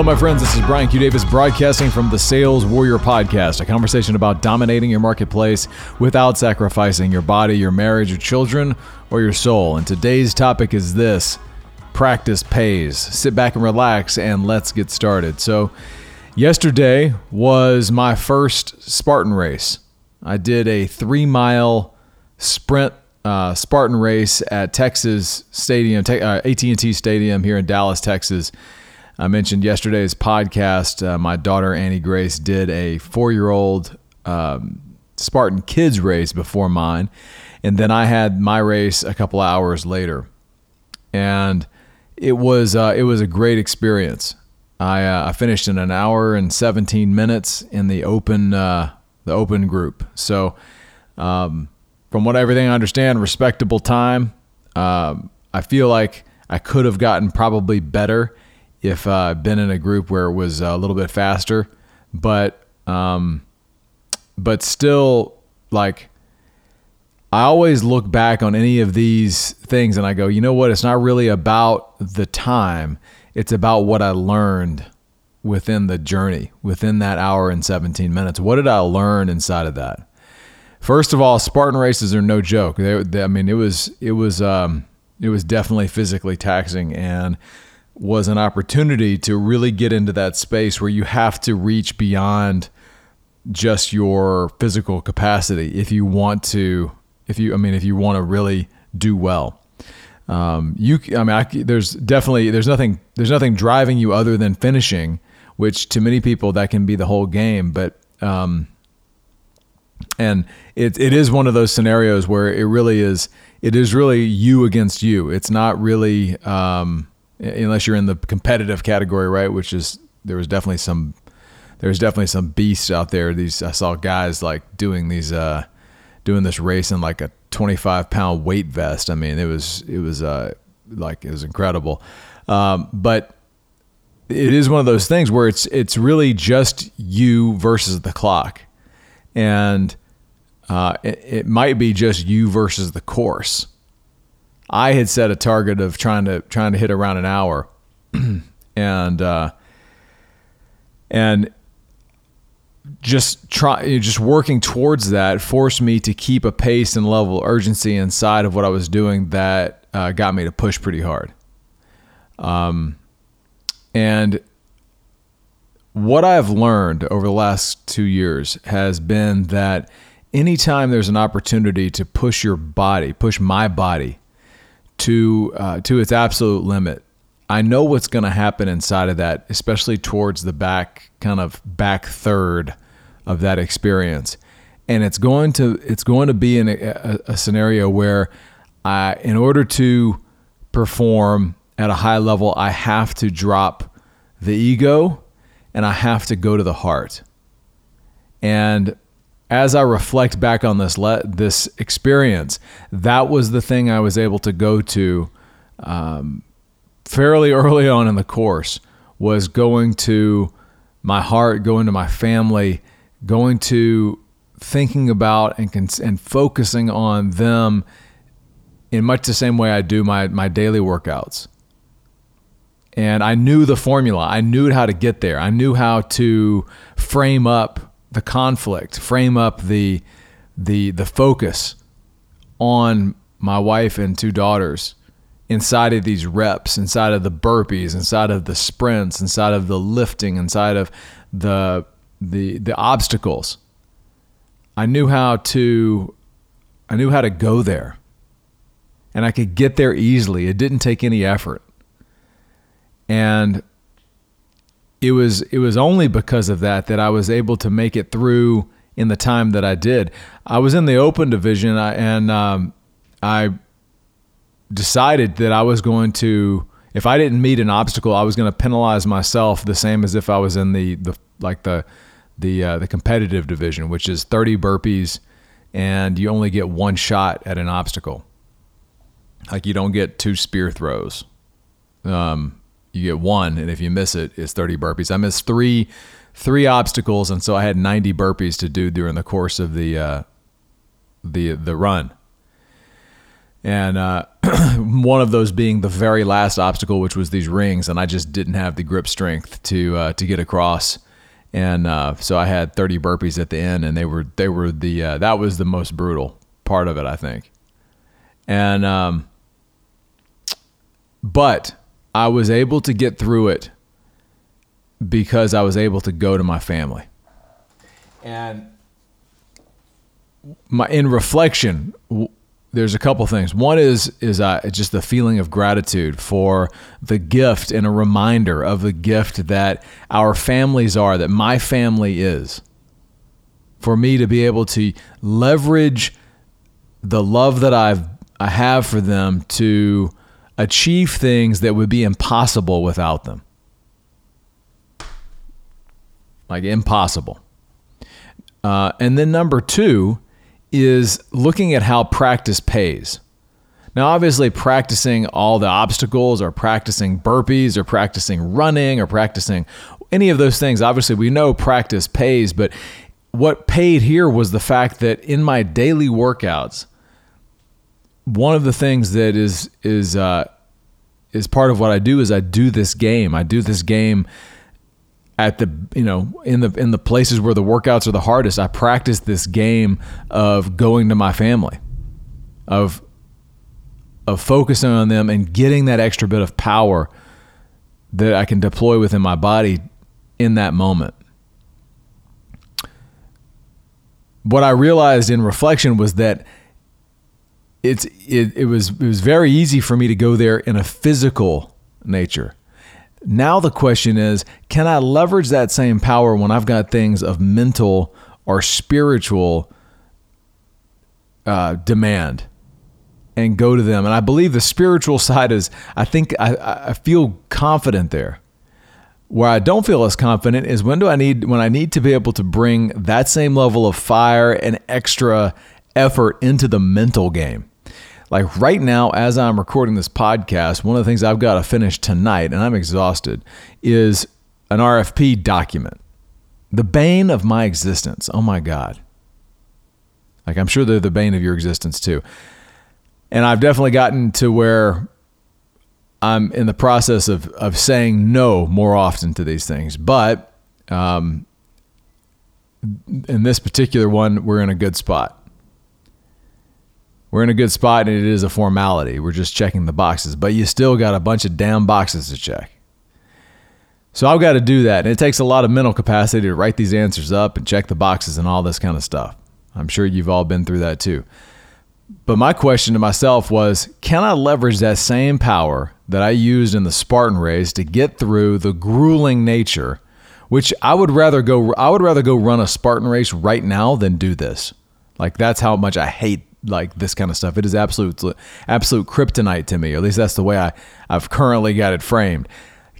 Hello, my friends. This is Brian Q. Davis broadcasting from the Sales Warrior Podcast, a conversation about dominating your marketplace without sacrificing your body, your marriage, your children, or your soul. And today's topic is this practice pays. Sit back and relax, and let's get started. So, yesterday was my first Spartan race. I did a three mile sprint uh, Spartan race at Texas Stadium, uh, AT&T Stadium here in Dallas, Texas. I mentioned yesterday's podcast. Uh, my daughter Annie Grace did a four-year-old um, Spartan kids race before mine, and then I had my race a couple hours later, and it was uh, it was a great experience. I, uh, I finished in an hour and 17 minutes in the open uh, the open group. So, um, from what everything I understand, respectable time. Um, I feel like I could have gotten probably better if uh, I've been in a group where it was a little bit faster, but um, but still like I always look back on any of these things and I go, you know what? It's not really about the time. It's about what I learned within the journey, within that hour and 17 minutes. What did I learn inside of that? First of all, Spartan races are no joke. They, they, I mean, it was it was um, it was definitely physically taxing and was an opportunity to really get into that space where you have to reach beyond just your physical capacity if you want to if you I mean if you want to really do well. Um, you I mean I, there's definitely there's nothing there's nothing driving you other than finishing, which to many people that can be the whole game, but um, and it it is one of those scenarios where it really is it is really you against you. It's not really um, unless you're in the competitive category, right? Which is there was definitely some there's definitely some beasts out there. These I saw guys like doing these uh doing this race in like a 25 pound weight vest. I mean, it was it was uh like it was incredible. Um, but it is one of those things where it's it's really just you versus the clock, and uh, it, it might be just you versus the course. I had set a target of trying to trying to hit around an hour, and uh, and just try just working towards that forced me to keep a pace and level of urgency inside of what I was doing that uh, got me to push pretty hard. Um, and what I've learned over the last two years has been that anytime there's an opportunity to push your body, push my body to uh, to its absolute limit. I know what's going to happen inside of that, especially towards the back kind of back third of that experience, and it's going to it's going to be in a, a, scenario where, I, in order to perform at a high level, I have to drop the ego, and I have to go to the heart, and as I reflect back on this le- this experience, that was the thing I was able to go to um, fairly early on in the course. Was going to my heart, going to my family, going to thinking about and cons- and focusing on them in much the same way I do my my daily workouts. And I knew the formula. I knew how to get there. I knew how to frame up the conflict, frame up the the the focus on my wife and two daughters inside of these reps, inside of the burpees, inside of the sprints, inside of the lifting, inside of the the the obstacles. I knew how to I knew how to go there. And I could get there easily. It didn't take any effort. And it was it was only because of that that I was able to make it through in the time that I did. I was in the open division and um, I decided that I was going to if I didn't meet an obstacle, I was going to penalize myself the same as if I was in the the like the the uh, the competitive division, which is 30 burpees and you only get one shot at an obstacle. Like you don't get two spear throws. Um, you get one, and if you miss it, it's 30 burpees. I missed three three obstacles, and so I had 90 burpees to do during the course of the uh, the the run. and uh, one of those being the very last obstacle, which was these rings, and I just didn't have the grip strength to uh, to get across, and uh, so I had 30 burpees at the end, and they were they were the uh, that was the most brutal part of it, I think, and um, but I was able to get through it because I was able to go to my family, and my in reflection there's a couple things. One is is uh, just the feeling of gratitude for the gift and a reminder of the gift that our families are, that my family is. For me to be able to leverage the love that I've I have for them to achieve things that would be impossible without them. Like impossible. Uh, and then number two is looking at how practice pays. Now, obviously, practicing all the obstacles or practicing burpees or practicing running or practicing any of those things, obviously, we know practice pays, but what paid here was the fact that in my daily workouts, one of the things that is is uh, is part of what I do is I do this game. I do this game at the you know in the in the places where the workouts are the hardest i practice this game of going to my family of of focusing on them and getting that extra bit of power that i can deploy within my body in that moment what i realized in reflection was that it's it, it was it was very easy for me to go there in a physical nature now the question is can I leverage that same power when I've got things of mental or spiritual uh, demand and go to them? And I believe the spiritual side is, I think I, I feel confident there. Where I don't feel as confident is when do I need when I need to be able to bring that same level of fire and extra effort into the mental game. Like right now, as I'm recording this podcast, one of the things I've got to finish tonight, and I'm exhausted, is an RFP document. The bane of my existence. Oh my God. Like I'm sure they're the bane of your existence too. And I've definitely gotten to where I'm in the process of, of saying no more often to these things. But um, in this particular one, we're in a good spot we're in a good spot and it is a formality. We're just checking the boxes, but you still got a bunch of damn boxes to check. So I've got to do that. And it takes a lot of mental capacity to write these answers up and check the boxes and all this kind of stuff. I'm sure you've all been through that too. But my question to myself was can I leverage that same power that I used in the Spartan race to get through the grueling nature, which I would rather go I would rather go run a Spartan race right now than do this. Like that's how much I hate like this kind of stuff. It is absolute absolute kryptonite to me. Or at least that's the way I, I've currently got it framed.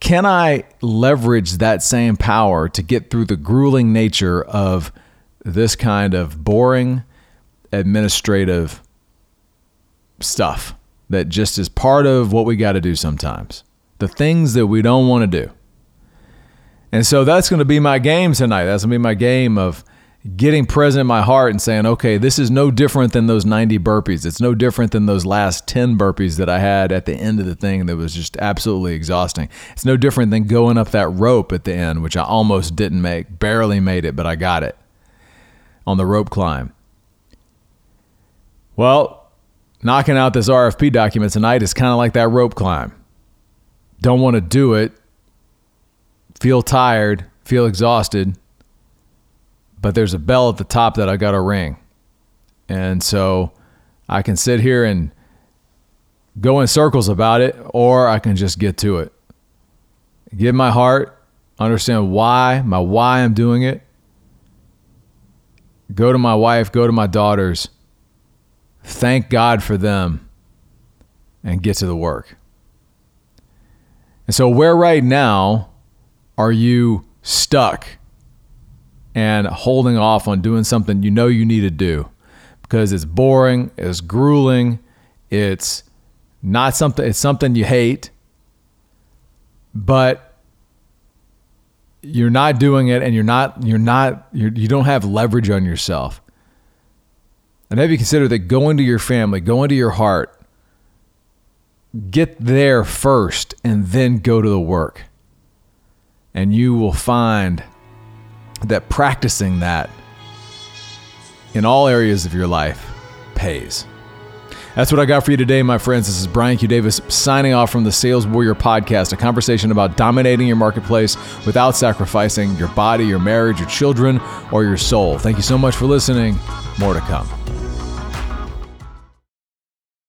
Can I leverage that same power to get through the grueling nature of this kind of boring administrative stuff that just is part of what we got to do sometimes? The things that we don't want to do. And so that's going to be my game tonight. That's going to be my game of getting present in my heart and saying, okay, this is no different than those 90 burpees. It's no different than those last 10 burpees that I had at the end of the thing that was just absolutely exhausting. It's no different than going up that rope at the end, which I almost didn't make, barely made it, but I got it on the rope climb. Well, knocking out this RFP document tonight is kind of like that rope climb. Don't want to do it, feel tired, feel exhausted but there's a bell at the top that I got to ring. And so I can sit here and go in circles about it, or I can just get to it. Give my heart, understand why, my why I'm doing it. Go to my wife, go to my daughters, thank God for them, and get to the work. And so, where right now are you stuck? And holding off on doing something you know you need to do because it's boring, it's grueling, it's not something it's something you hate, but you're not doing it and you're not you're not you're, you don't have leverage on yourself. And have you consider that going to your family, going to your heart, get there first and then go to the work. And you will find that practicing that in all areas of your life pays. That's what I got for you today, my friends. This is Brian Q. Davis signing off from the Sales Warrior Podcast, a conversation about dominating your marketplace without sacrificing your body, your marriage, your children, or your soul. Thank you so much for listening. More to come.